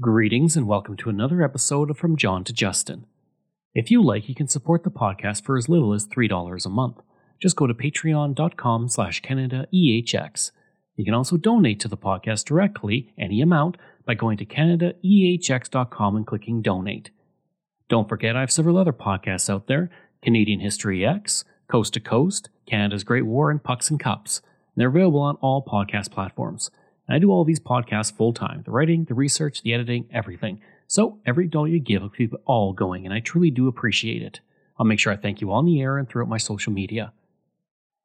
Greetings and welcome to another episode of From John to Justin. If you like, you can support the podcast for as little as $3 a month. Just go to patreon.com slash CanadaEHX. You can also donate to the podcast directly, any amount, by going to CanadaEHX.com and clicking donate. Don't forget I have several other podcasts out there, Canadian History X, Coast to Coast, Canada's Great War, and Pucks and Cups. They're available on all podcast platforms. And I do all these podcasts full time the writing, the research, the editing, everything. So every dollar you give will keep it all going, and I truly do appreciate it. I'll make sure I thank you on the air and throughout my social media.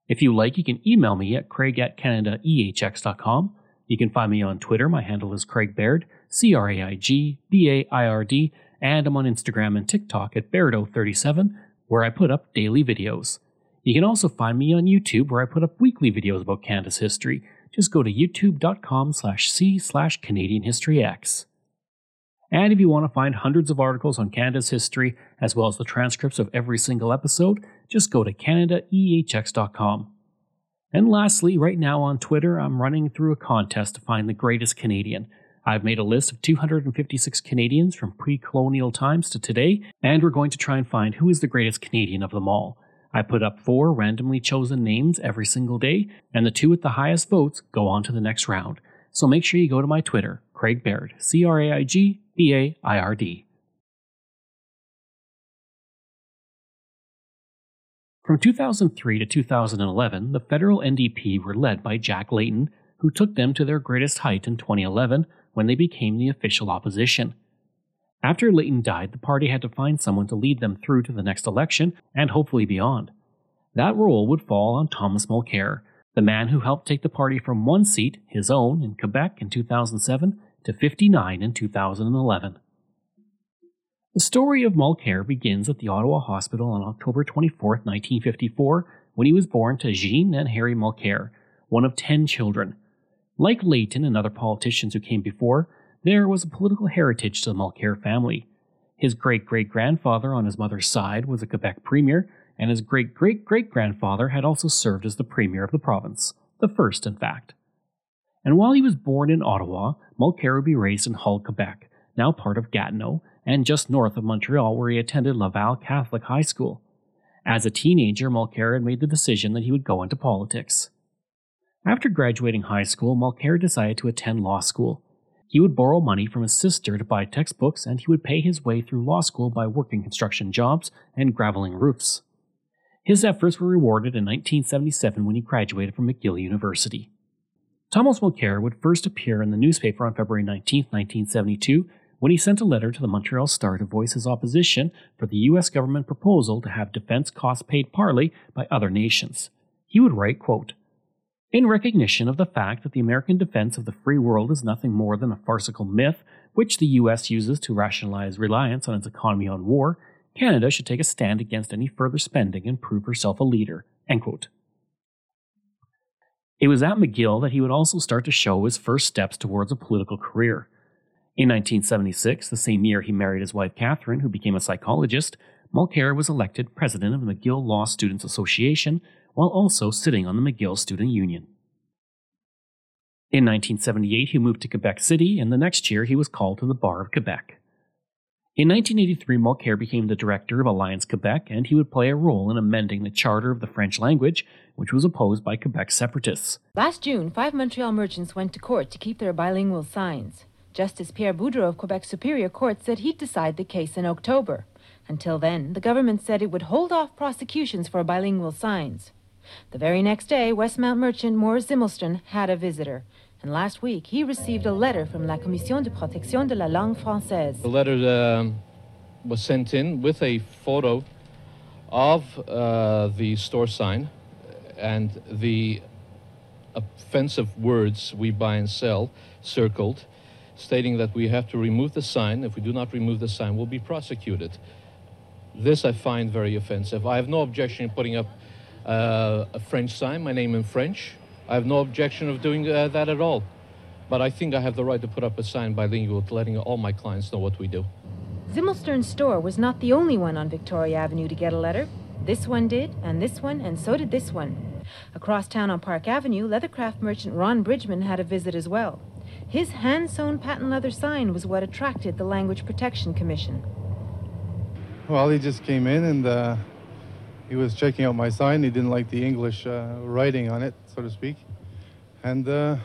If you like, you can email me at craig at canadaehx.com. You can find me on Twitter. My handle is Craig Baird, C R A I G B A I R D, and I'm on Instagram and TikTok at Bairdo37, where I put up daily videos. You can also find me on YouTube, where I put up weekly videos about Canada's history. Just go to youtube.com slash c slash Canadian History X. And if you want to find hundreds of articles on Canada's history, as well as the transcripts of every single episode, just go to CanadaEHX.com. And lastly, right now on Twitter, I'm running through a contest to find the greatest Canadian. I've made a list of 256 Canadians from pre colonial times to today, and we're going to try and find who is the greatest Canadian of them all. I put up four randomly chosen names every single day, and the two with the highest votes go on to the next round. So make sure you go to my Twitter, Craig Baird, C R A I G B A I R D. From 2003 to 2011, the federal NDP were led by Jack Layton, who took them to their greatest height in 2011 when they became the official opposition. After Layton died, the party had to find someone to lead them through to the next election and hopefully beyond. That role would fall on Thomas Mulcair, the man who helped take the party from one seat, his own, in Quebec in 2007 to 59 in 2011. The story of Mulcair begins at the Ottawa Hospital on October 24, 1954, when he was born to Jean and Harry Mulcair, one of ten children. Like Layton and other politicians who came before, there was a political heritage to the Mulcair family. His great great grandfather on his mother's side was a Quebec premier, and his great great great grandfather had also served as the premier of the province, the first, in fact. And while he was born in Ottawa, Mulcair would be raised in Hull, Quebec, now part of Gatineau, and just north of Montreal, where he attended Laval Catholic High School. As a teenager, Mulcair had made the decision that he would go into politics. After graduating high school, Mulcair decided to attend law school. He would borrow money from his sister to buy textbooks, and he would pay his way through law school by working construction jobs and graveling roofs. His efforts were rewarded in 1977 when he graduated from McGill University. Thomas Mulcair would first appear in the newspaper on February 19, 1972, when he sent a letter to the Montreal Star to voice his opposition for the U.S. government proposal to have defense costs paid partly by other nations. He would write, quote, In recognition of the fact that the American defense of the free world is nothing more than a farcical myth which the U.S. uses to rationalize reliance on its economy on war, Canada should take a stand against any further spending and prove herself a leader. It was at McGill that he would also start to show his first steps towards a political career. In 1976, the same year he married his wife Catherine, who became a psychologist, Mulcair was elected president of the McGill Law Students Association while also sitting on the McGill Student Union. In 1978, he moved to Quebec City, and the next year he was called to the Bar of Quebec. In 1983, Mulcair became the director of Alliance Quebec, and he would play a role in amending the charter of the French language, which was opposed by Quebec separatists. Last June, five Montreal merchants went to court to keep their bilingual signs. Justice Pierre Boudreau of Quebec Superior Court said he'd decide the case in October. Until then, the government said it would hold off prosecutions for bilingual signs. The very next day, Westmount merchant Morris Zimmelstern had a visitor and last week he received a letter from La Commission de Protection de la Langue Française. The letter uh, was sent in with a photo of uh, the store sign and the offensive words we buy and sell circled, stating that we have to remove the sign. If we do not remove the sign, we'll be prosecuted. This I find very offensive. I have no objection in putting up uh, a French sign, my name in French, I have no objection of doing uh, that at all. But I think I have the right to put up a sign bilingual to letting all my clients know what we do. Zimmelstern's store was not the only one on Victoria Avenue to get a letter. This one did, and this one, and so did this one. Across town on Park Avenue, leathercraft merchant Ron Bridgman had a visit as well. His hand sewn patent leather sign was what attracted the Language Protection Commission. Well, he just came in and uh, he was checking out my sign. He didn't like the English uh, writing on it, so to speak. And uh,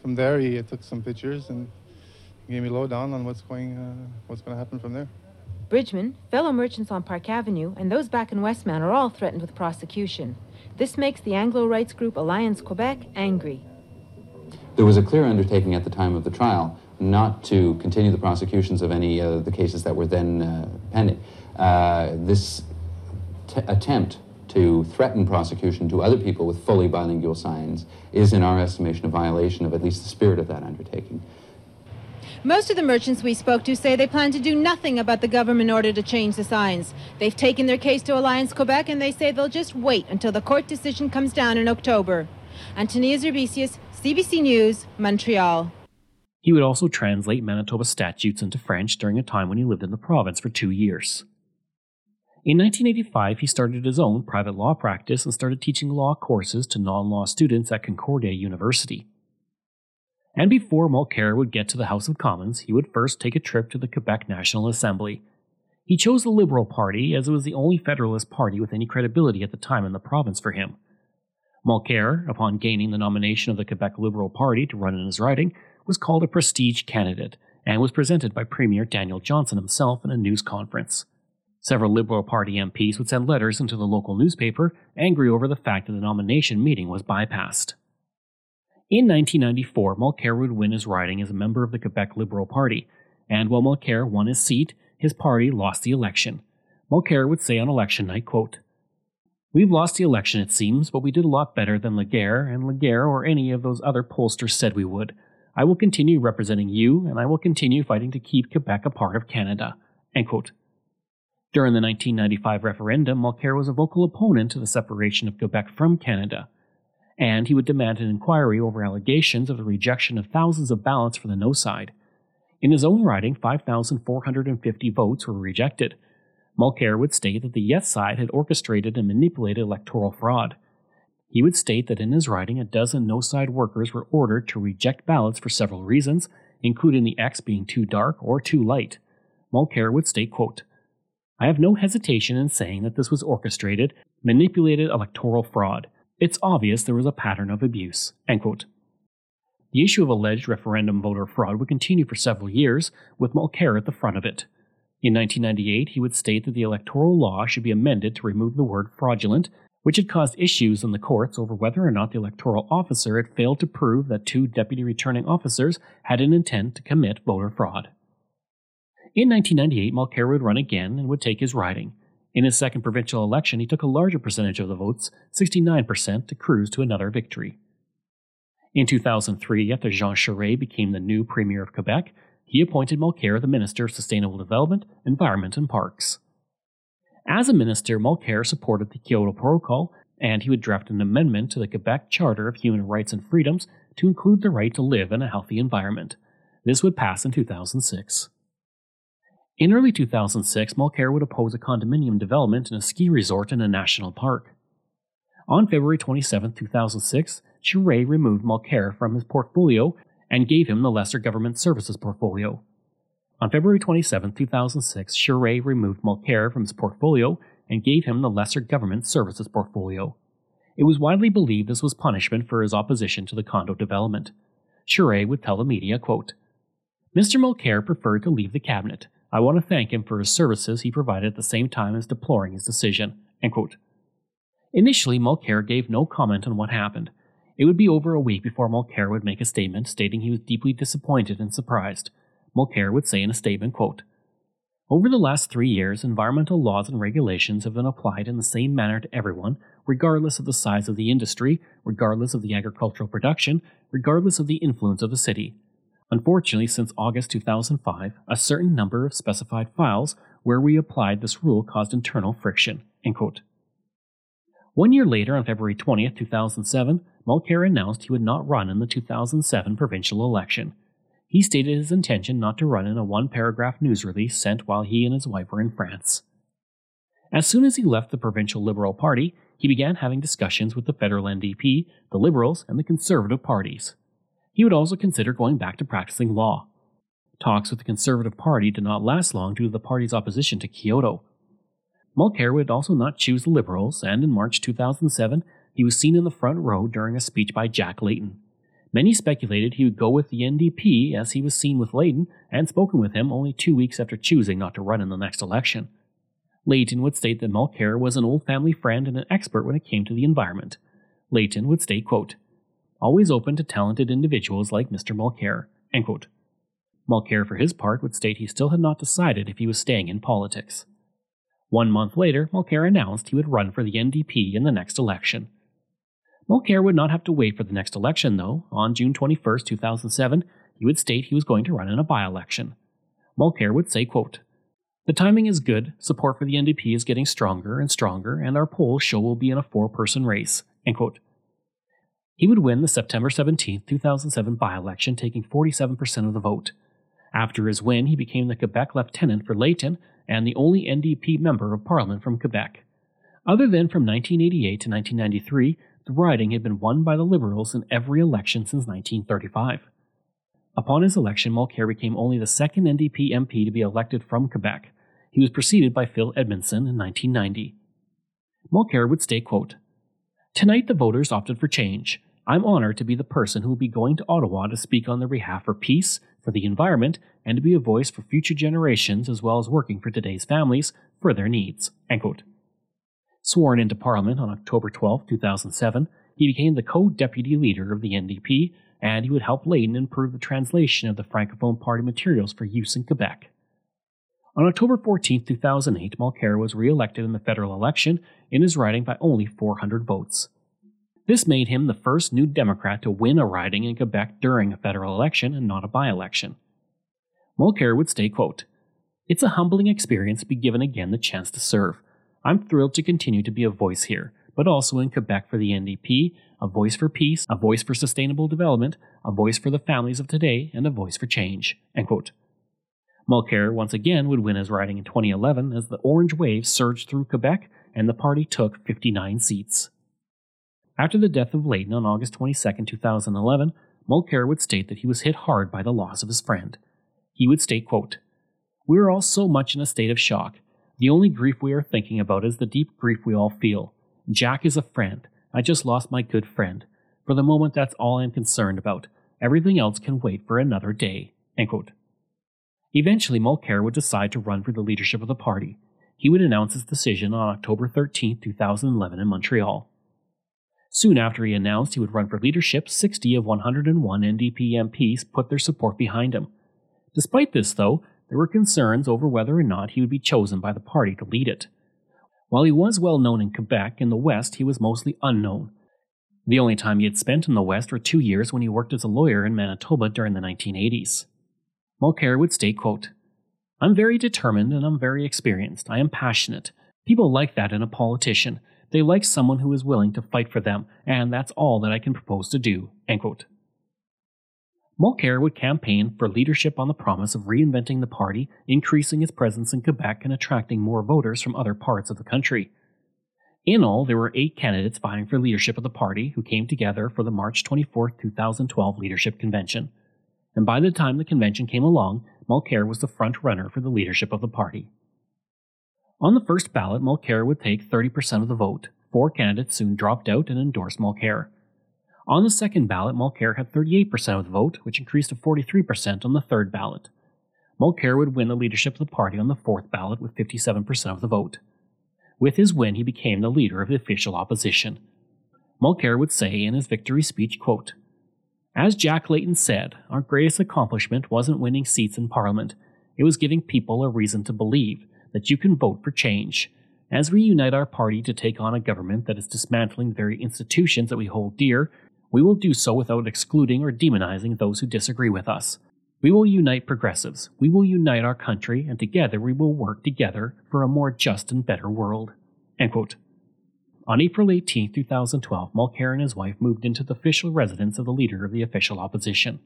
from there, he took some pictures and gave me lowdown on what's going, uh, what's going to happen from there. Bridgman, fellow merchants on Park Avenue, and those back in Westmount are all threatened with prosecution. This makes the Anglo rights group Alliance Quebec angry. There was a clear undertaking at the time of the trial not to continue the prosecutions of any of the cases that were then uh, pending. Uh, this attempt to threaten prosecution to other people with fully bilingual signs is, in our estimation, a violation of at least the spirit of that undertaking. Most of the merchants we spoke to say they plan to do nothing about the government order to change the signs. They've taken their case to Alliance Quebec and they say they'll just wait until the court decision comes down in October. Antonia Zerbisias, CBC News, Montreal. He would also translate Manitoba statutes into French during a time when he lived in the province for two years. In 1985, he started his own private law practice and started teaching law courses to non law students at Concordia University. And before Mulcair would get to the House of Commons, he would first take a trip to the Quebec National Assembly. He chose the Liberal Party as it was the only Federalist party with any credibility at the time in the province for him. Mulcair, upon gaining the nomination of the Quebec Liberal Party to run in his riding, was called a prestige candidate and was presented by Premier Daniel Johnson himself in a news conference. Several Liberal Party MPs would send letters into the local newspaper angry over the fact that the nomination meeting was bypassed. In 1994, Mulcair would win his riding as a member of the Quebec Liberal Party, and while Mulcair won his seat, his party lost the election. Mulcair would say on election night, quote, We've lost the election, it seems, but we did a lot better than Léger, and Léger or any of those other pollsters said we would. I will continue representing you, and I will continue fighting to keep Quebec a part of Canada. During the 1995 referendum, Mulcair was a vocal opponent to the separation of Quebec from Canada and he would demand an inquiry over allegations of the rejection of thousands of ballots for the no side. In his own writing, 5,450 votes were rejected. Mulcair would state that the yes side had orchestrated and manipulated electoral fraud. He would state that in his writing, a dozen no side workers were ordered to reject ballots for several reasons, including the X being too dark or too light. Mulcair would state, quote, I have no hesitation in saying that this was orchestrated, manipulated electoral fraud. It's obvious there was a pattern of abuse. The issue of alleged referendum voter fraud would continue for several years, with Mulcair at the front of it. In 1998, he would state that the electoral law should be amended to remove the word fraudulent, which had caused issues in the courts over whether or not the electoral officer had failed to prove that two deputy returning officers had an intent to commit voter fraud. In 1998, Mulcair would run again and would take his riding. In his second provincial election, he took a larger percentage of the votes, 69%, to cruise to another victory. In 2003, after Jean Charest became the new Premier of Quebec, he appointed Mulcair the Minister of Sustainable Development, Environment and Parks. As a minister, Mulcair supported the Kyoto Protocol, and he would draft an amendment to the Quebec Charter of Human Rights and Freedoms to include the right to live in a healthy environment. This would pass in 2006. In early 2006, Mulcair would oppose a condominium development in a ski resort in a national park. On February 27, 2006, Charest removed Mulcair from his portfolio and gave him the Lesser Government Services portfolio. On February 27, 2006, Charest removed Mulcair from his portfolio and gave him the Lesser Government Services portfolio. It was widely believed this was punishment for his opposition to the condo development. Charest would tell the media, quote, Mr. Mulcair preferred to leave the cabinet, I want to thank him for his services he provided at the same time as deploring his decision. Initially, Mulcair gave no comment on what happened. It would be over a week before Mulcair would make a statement stating he was deeply disappointed and surprised. Mulcair would say in a statement, quote, Over the last three years, environmental laws and regulations have been applied in the same manner to everyone, regardless of the size of the industry, regardless of the agricultural production, regardless of the influence of the city. Unfortunately, since August 2005, a certain number of specified files where we applied this rule caused internal friction. One year later, on February 20, 2007, Mulcair announced he would not run in the 2007 provincial election. He stated his intention not to run in a one paragraph news release sent while he and his wife were in France. As soon as he left the provincial Liberal Party, he began having discussions with the federal NDP, the Liberals, and the Conservative parties. He would also consider going back to practicing law. Talks with the Conservative Party did not last long due to the party's opposition to Kyoto. Mulcair would also not choose the Liberals, and in March 2007, he was seen in the front row during a speech by Jack Layton. Many speculated he would go with the NDP as he was seen with Layton and spoken with him only two weeks after choosing not to run in the next election. Layton would state that Mulcair was an old family friend and an expert when it came to the environment. Layton would state, quote, always open to talented individuals like Mr. Mulcair, end quote. Mulcair, for his part, would state he still had not decided if he was staying in politics. One month later, Mulcair announced he would run for the NDP in the next election. Mulcair would not have to wait for the next election, though. On June 21, 2007, he would state he was going to run in a by election. Mulcair would say, quote, The timing is good, support for the NDP is getting stronger and stronger, and our polls show we'll be in a four person race. End quote. He would win the September 17, 2007 by election, taking 47% of the vote. After his win, he became the Quebec lieutenant for Layton and the only NDP member of parliament from Quebec. Other than from 1988 to 1993, the riding had been won by the Liberals in every election since 1935. Upon his election, Mulcair became only the second NDP MP to be elected from Quebec. He was preceded by Phil Edmonston in 1990. Mulcair would state, quote, Tonight the voters opted for change. I'm honored to be the person who will be going to Ottawa to speak on their behalf for peace, for the environment, and to be a voice for future generations as well as working for today's families for their needs. Sworn into Parliament on October 12, 2007, he became the co deputy leader of the NDP, and he would help Layton improve the translation of the Francophone Party materials for use in Quebec. On October 14, 2008, Mulcair was re elected in the federal election in his riding by only 400 votes. This made him the first New Democrat to win a riding in Quebec during a federal election and not a by election. Mulcair would state, quote, It's a humbling experience to be given again the chance to serve. I'm thrilled to continue to be a voice here, but also in Quebec for the NDP, a voice for peace, a voice for sustainable development, a voice for the families of today, and a voice for change. End quote. Mulcair once again would win his riding in 2011 as the Orange Wave surged through Quebec and the party took 59 seats. After the death of Layton on August 22, 2011, Mulcair would state that he was hit hard by the loss of his friend. He would state, quote, We are all so much in a state of shock. The only grief we are thinking about is the deep grief we all feel. Jack is a friend. I just lost my good friend. For the moment, that's all I am concerned about. Everything else can wait for another day. Eventually, Mulcair would decide to run for the leadership of the party. He would announce his decision on October 13, 2011, in Montreal. Soon after he announced he would run for leadership, 60 of 101 NDP MPs put their support behind him. Despite this, though, there were concerns over whether or not he would be chosen by the party to lead it. While he was well known in Quebec, in the West he was mostly unknown. The only time he had spent in the West were two years when he worked as a lawyer in Manitoba during the 1980s. Mulcair would state, quote, I'm very determined and I'm very experienced. I am passionate. People like that in a politician. They like someone who is willing to fight for them, and that's all that I can propose to do. Mulcair would campaign for leadership on the promise of reinventing the party, increasing its presence in Quebec, and attracting more voters from other parts of the country. In all, there were eight candidates vying for leadership of the party who came together for the March 24, 2012 Leadership Convention. And by the time the convention came along, Mulcair was the front runner for the leadership of the party. On the first ballot, Mulcair would take 30% of the vote. Four candidates soon dropped out and endorsed Mulcair. On the second ballot, Mulcair had 38% of the vote, which increased to 43% on the third ballot. Mulcair would win the leadership of the party on the fourth ballot with 57% of the vote. With his win, he became the leader of the official opposition. Mulcair would say in his victory speech, quote, As Jack Layton said, our greatest accomplishment wasn't winning seats in Parliament, it was giving people a reason to believe that you can vote for change. As we unite our party to take on a government that is dismantling the very institutions that we hold dear, we will do so without excluding or demonizing those who disagree with us. We will unite progressives. We will unite our country, and together we will work together for a more just and better world. On April 18, 2012, Mulcair and his wife moved into the official residence of the leader of the official opposition.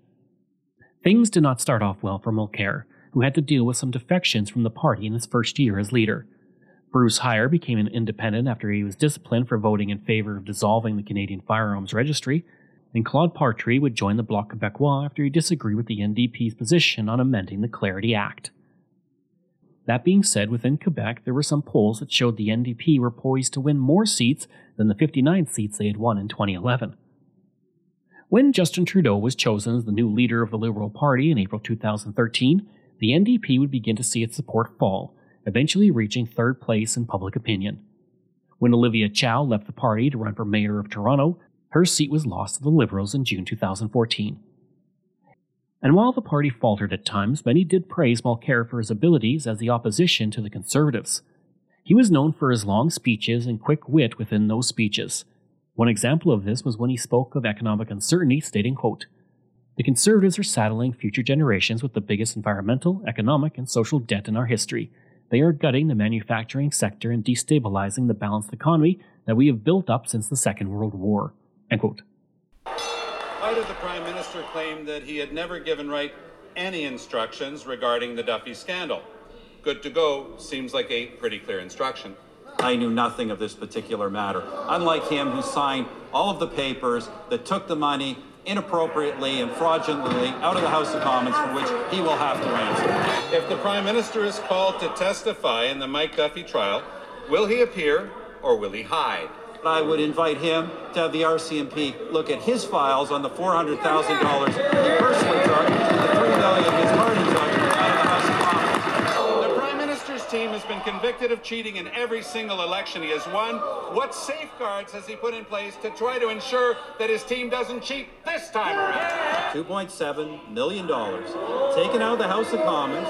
Things did not start off well for Mulcair who had to deal with some defections from the party in his first year as leader. Bruce Hyer became an independent after he was disciplined for voting in favor of dissolving the Canadian Firearms Registry, and Claude Patry would join the Bloc Québécois after he disagreed with the NDP's position on amending the Clarity Act. That being said, within Quebec, there were some polls that showed the NDP were poised to win more seats than the 59 seats they had won in 2011. When Justin Trudeau was chosen as the new leader of the Liberal Party in April 2013, the NDP would begin to see its support fall, eventually reaching third place in public opinion. When Olivia Chow left the party to run for mayor of Toronto, her seat was lost to the Liberals in June 2014. And while the party faltered at times, many did praise Mulcair for his abilities as the opposition to the Conservatives. He was known for his long speeches and quick wit within those speeches. One example of this was when he spoke of economic uncertainty, stating, quote, The Conservatives are saddling future generations with the biggest environmental, economic, and social debt in our history. They are gutting the manufacturing sector and destabilizing the balanced economy that we have built up since the Second World War. End quote. Why did the Prime Minister claim that he had never given Wright any instructions regarding the Duffy scandal? Good to go seems like a pretty clear instruction. I knew nothing of this particular matter. Unlike him, who signed all of the papers that took the money inappropriately and fraudulently out of the House of Commons for which he will have to answer. If the Prime Minister is called to testify in the Mike Duffy trial, will he appear or will he hide? I would invite him to have the RCMP look at his files on the $400,000 he personally team has been convicted of cheating in every single election he has won. What safeguards has he put in place to try to ensure that his team doesn't cheat this time around? $2.7 million taken out of the House of Commons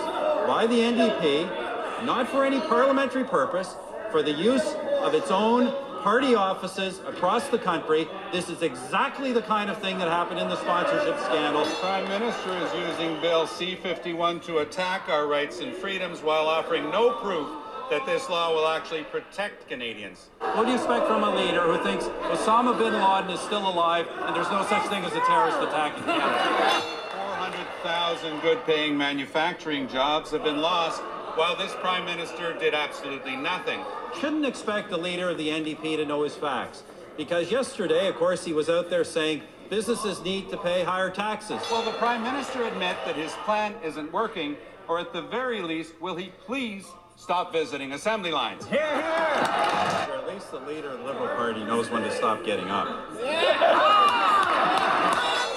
by the NDP, not for any parliamentary purpose, for the use of its own party offices across the country. This is exactly the kind of thing that happened in the sponsorship scandal. The Prime Minister is using Bill C-51 to attack our rights and freedoms while offering no proof that this law will actually protect Canadians. What do you expect from a leader who thinks Osama bin Laden is still alive and there's no such thing as a terrorist attack in Canada? 400,000 good-paying manufacturing jobs have been lost while this Prime Minister did absolutely nothing. Shouldn't expect the leader of the NDP to know his facts. Because yesterday, of course, he was out there saying businesses need to pay higher taxes. Will the Prime Minister admit that his plan isn't working, or at the very least, will he please stop visiting assembly lines? Hear, hear! Or at least the leader of the Liberal Party knows when to stop getting up. That's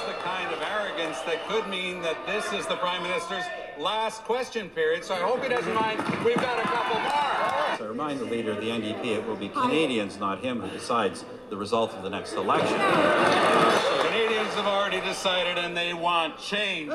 the kind of arrogance that could mean that this is the Prime Minister's last question period, so I hope he doesn't mind. We've got a couple more. So I remind the leader of the NDP it will be Canadians, not him, who decides the result of the next election. Canadians have already decided and they want change.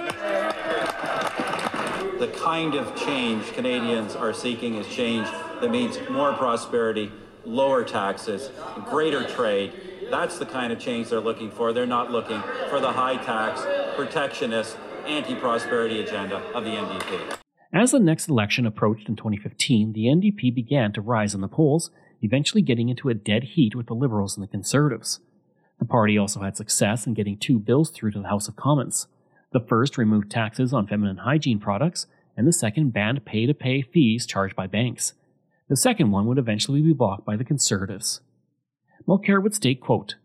The kind of change Canadians are seeking is change that means more prosperity, lower taxes, greater trade. That's the kind of change they're looking for. They're not looking for the high tax, protectionist, anti prosperity agenda of the NDP. As the next election approached in 2015, the NDP began to rise in the polls, eventually getting into a dead heat with the Liberals and the Conservatives. The party also had success in getting two bills through to the House of Commons. The first removed taxes on feminine hygiene products, and the second banned pay to pay fees charged by banks. The second one would eventually be blocked by the Conservatives. Mulcair would state, quote,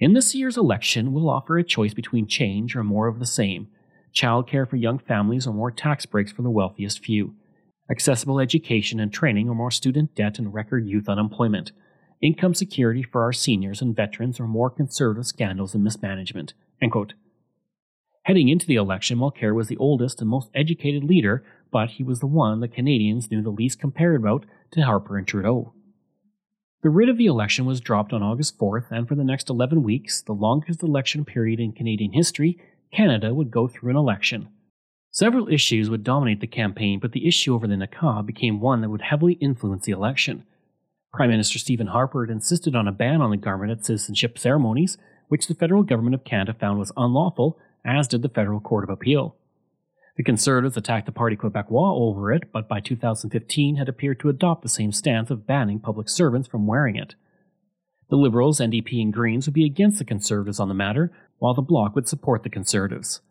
In this year's election, we'll offer a choice between change or more of the same, childcare for young families or more tax breaks for the wealthiest few, accessible education and training or more student debt and record youth unemployment, income security for our seniors and veterans or more conservative scandals and mismanagement. Heading into the election, Mulcair was the oldest and most educated leader, but he was the one the Canadians knew the least compared about to Harper and Trudeau. The writ of the election was dropped on August 4th, and for the next 11 weeks, the longest election period in Canadian history, Canada would go through an election. Several issues would dominate the campaign, but the issue over the Niqab became one that would heavily influence the election. Prime Minister Stephen Harper had insisted on a ban on the garment at citizenship ceremonies, which the federal government of Canada found was unlawful, as did the Federal Court of Appeal. The Conservatives attacked the Parti Québécois over it, but by 2015 had appeared to adopt the same stance of banning public servants from wearing it. The Liberals, NDP, and Greens would be against the Conservatives on the matter, while the Bloc would support the Conservatives.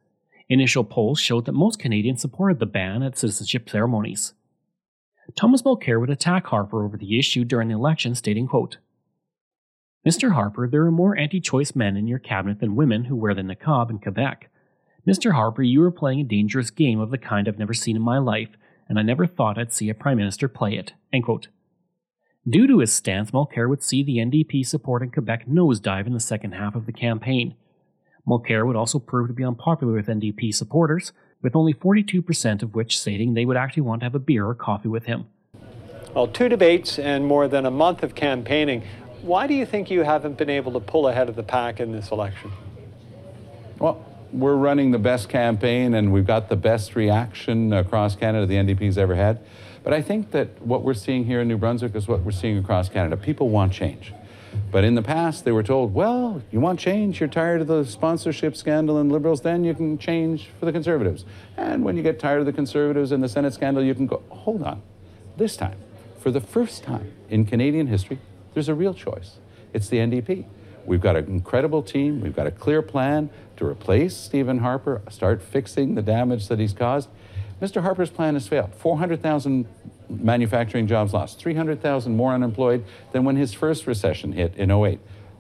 Initial polls showed that most Canadians supported the ban at citizenship ceremonies. Thomas Mulcair would attack Harper over the issue during the election, stating, quote, Mr. Harper, there are more anti choice men in your cabinet than women who wear the niqab in Quebec. Mr. Harper, you are playing a dangerous game of the kind I've never seen in my life, and I never thought I'd see a Prime Minister play it. Due to his stance, Mulcair would see the NDP support in Quebec nosedive in the second half of the campaign. Mulcair would also prove to be unpopular with NDP supporters, with only 42% of which stating they would actually want to have a beer or coffee with him. Well, two debates and more than a month of campaigning. Why do you think you haven't been able to pull ahead of the pack in this election? Well, we're running the best campaign and we've got the best reaction across Canada the NDP's ever had. But I think that what we're seeing here in New Brunswick is what we're seeing across Canada. People want change. But in the past, they were told, well, you want change, you're tired of the sponsorship scandal and liberals, then you can change for the conservatives. And when you get tired of the conservatives and the Senate scandal, you can go, hold on. This time, for the first time in Canadian history, there's a real choice. It's the NDP. We've got an incredible team. We've got a clear plan to replace Stephen Harper, start fixing the damage that he's caused. Mr. Harper's plan has failed. 400,000 manufacturing jobs lost, 300,000 more unemployed than when his first recession hit in 08.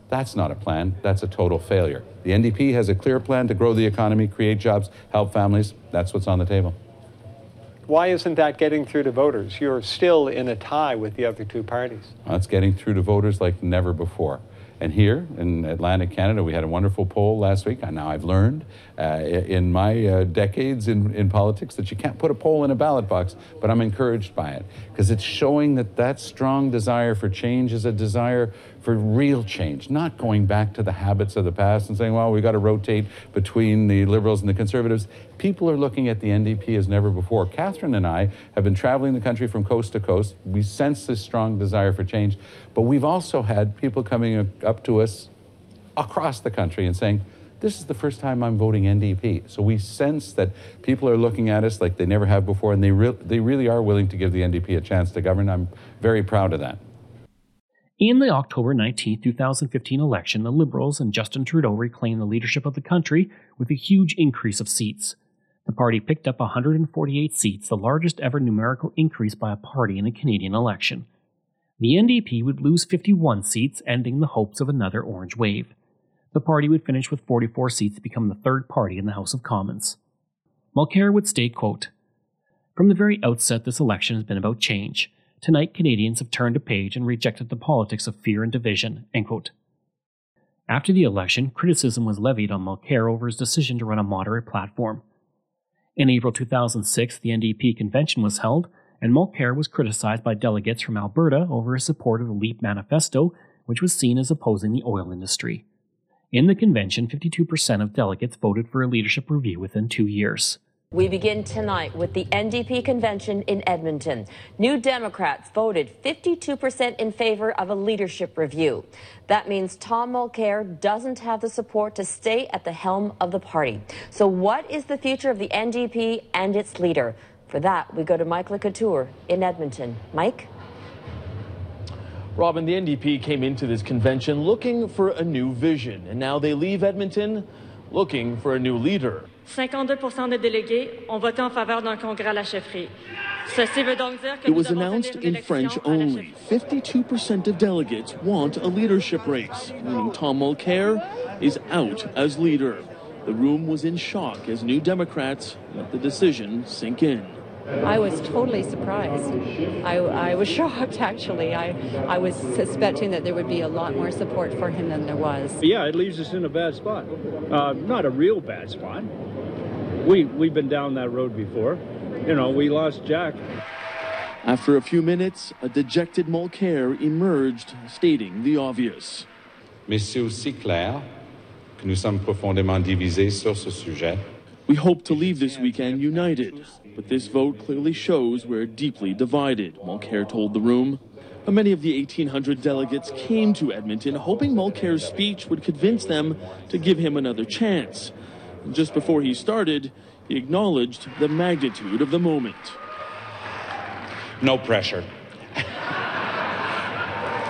That's not a plan, that's a total failure. The NDP has a clear plan to grow the economy, create jobs, help families. That's what's on the table. Why isn't that getting through to voters? You're still in a tie with the other two parties. Well, it's getting through to voters like never before. And here in Atlantic Canada, we had a wonderful poll last week. And now I've learned in my uh, decades in, in politics that you can't put a poll in a ballot box, but I'm encouraged by it because it's showing that that strong desire for change is a desire for real change, not going back to the habits of the past and saying, well, we've got to rotate between the Liberals and the Conservatives. People are looking at the NDP as never before. Catherine and I have been traveling the country from coast to coast. We sense this strong desire for change, but we've also had people coming up to us across the country and saying, this is the first time I'm voting NDP. So we sense that people are looking at us like they never have before, and they, re- they really are willing to give the NDP a chance to govern. I'm very proud of that. In the October 19, 2015 election, the Liberals and Justin Trudeau reclaimed the leadership of the country with a huge increase of seats. The party picked up 148 seats, the largest ever numerical increase by a party in a Canadian election. The NDP would lose 51 seats, ending the hopes of another orange wave. The party would finish with 44 seats to become the third party in the House of Commons. Mulcair would state, quote, From the very outset, this election has been about change. Tonight, Canadians have turned a page and rejected the politics of fear and division. After the election, criticism was levied on Mulcair over his decision to run a moderate platform. In April 2006, the NDP convention was held, and Mulcair was criticized by delegates from Alberta over his support of the LEAP manifesto, which was seen as opposing the oil industry. In the convention, 52% of delegates voted for a leadership review within two years. We begin tonight with the NDP convention in Edmonton. New Democrats voted 52% in favor of a leadership review. That means Tom Mulcair doesn't have the support to stay at the helm of the party. So, what is the future of the NDP and its leader? For that, we go to Mike Le Couteur in Edmonton. Mike? Robin, the NDP came into this convention looking for a new vision, and now they leave Edmonton looking for a new leader. 52 des délégués ont voté en faveur d'un congrès à la chefferie. Ceci veut donc dire que It was announced in French only. 52% of delegates want a leadership race, meaning Tom Mulcair is out as leader. The room was in shock as New Democrats let the decision sink in. I was totally surprised. I, I was shocked, actually. I, I was suspecting that there would be a lot more support for him than there was. Yeah, it leaves us in a bad spot. Uh, not a real bad spot. We, we've been down that road before. You know, we lost Jack. After a few minutes, a dejected Mulcair emerged, stating the obvious. Mais c'est aussi clair que nous sommes profondément divisés sur ce sujet. We hope to leave this weekend united, but this vote clearly shows we're deeply divided, Mulcair told the room. But many of the 1,800 delegates came to Edmonton hoping Mulcair's speech would convince them to give him another chance. And just before he started, he acknowledged the magnitude of the moment. No pressure.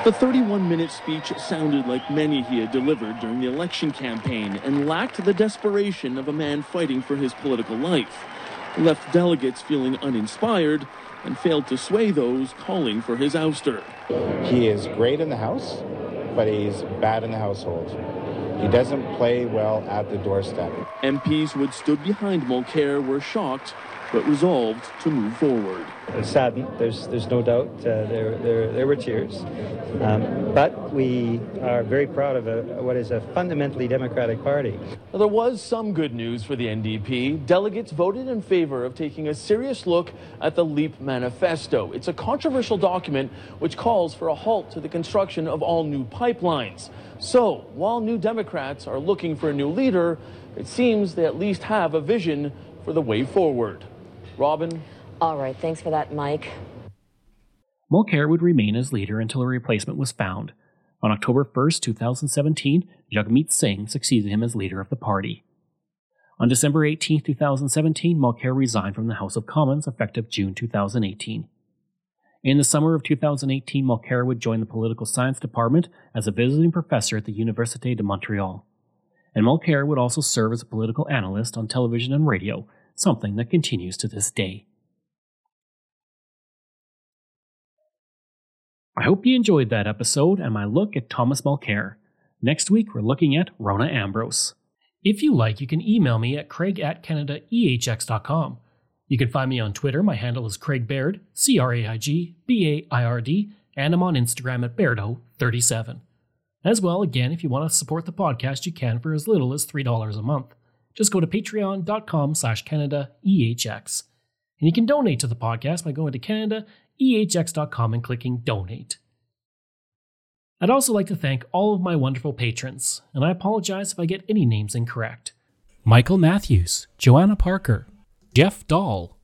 The 31 minute speech sounded like many he had delivered during the election campaign and lacked the desperation of a man fighting for his political life. Left delegates feeling uninspired and failed to sway those calling for his ouster. He is great in the House. but he's bad in the household. He doesn't play well at the doorstep. MPs who had stood behind Mulcair were shocked, but resolved to move forward. Saddened, there's there's no doubt. Uh, there, there there were tears, um, but we are very proud of a, what is a fundamentally democratic party. Now, there was some good news for the NDP. Delegates voted in favor of taking a serious look at the LEAP manifesto. It's a controversial document which calls for a halt to the construction of all new pipelines. So, while New Democrats are looking for a new leader, it seems they at least have a vision for the way forward. Robin? All right, thanks for that, Mike. Mulcair would remain as leader until a replacement was found. On October 1, 2017, Jagmeet Singh succeeded him as leader of the party. On December 18, 2017, Mulcair resigned from the House of Commons effective June 2018. In the summer of 2018, Mulcair would join the political science department as a visiting professor at the Université de Montreal. And Mulcair would also serve as a political analyst on television and radio, something that continues to this day. I hope you enjoyed that episode and my look at Thomas Mulcair. Next week, we're looking at Rona Ambrose. If you like, you can email me at craig at canadaehx.com. You can find me on Twitter. My handle is Craig Baird, C R A I G B A I R D, and I'm on Instagram at Bairdo37. As well, again, if you want to support the podcast, you can for as little as $3 a month. Just go to patreon.com slash CanadaEHX. And you can donate to the podcast by going to CanadaEHX.com and clicking donate. I'd also like to thank all of my wonderful patrons, and I apologize if I get any names incorrect. Michael Matthews, Joanna Parker, Jeff Dahl,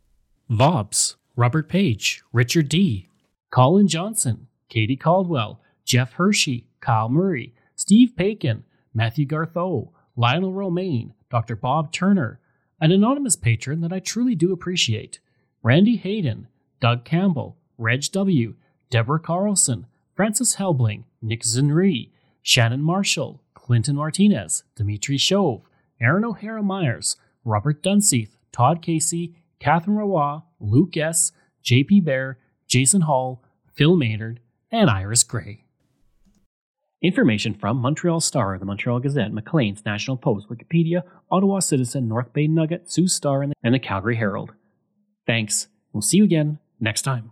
Vobs, Robert Page, Richard D., Colin Johnson, Katie Caldwell, Jeff Hershey, Kyle Murray, Steve Paikin, Matthew Gartho, Lionel Romaine, Dr. Bob Turner, an anonymous patron that I truly do appreciate, Randy Hayden, Doug Campbell, Reg W., Deborah Carlson, Francis Helbling, Nick Zinri, Shannon Marshall, Clinton Martinez, Dimitri Shove, Aaron O'Hara Myers, Robert Dunseith, Todd Casey, Catherine Roy, Luke S., JP Bear, Jason Hall, Phil Maynard, and Iris Gray. Information from Montreal Star, the Montreal Gazette, Maclean's National Post, Wikipedia, Ottawa Citizen, North Bay Nugget, Sioux Star, and the Calgary Herald. Thanks. We'll see you again next time.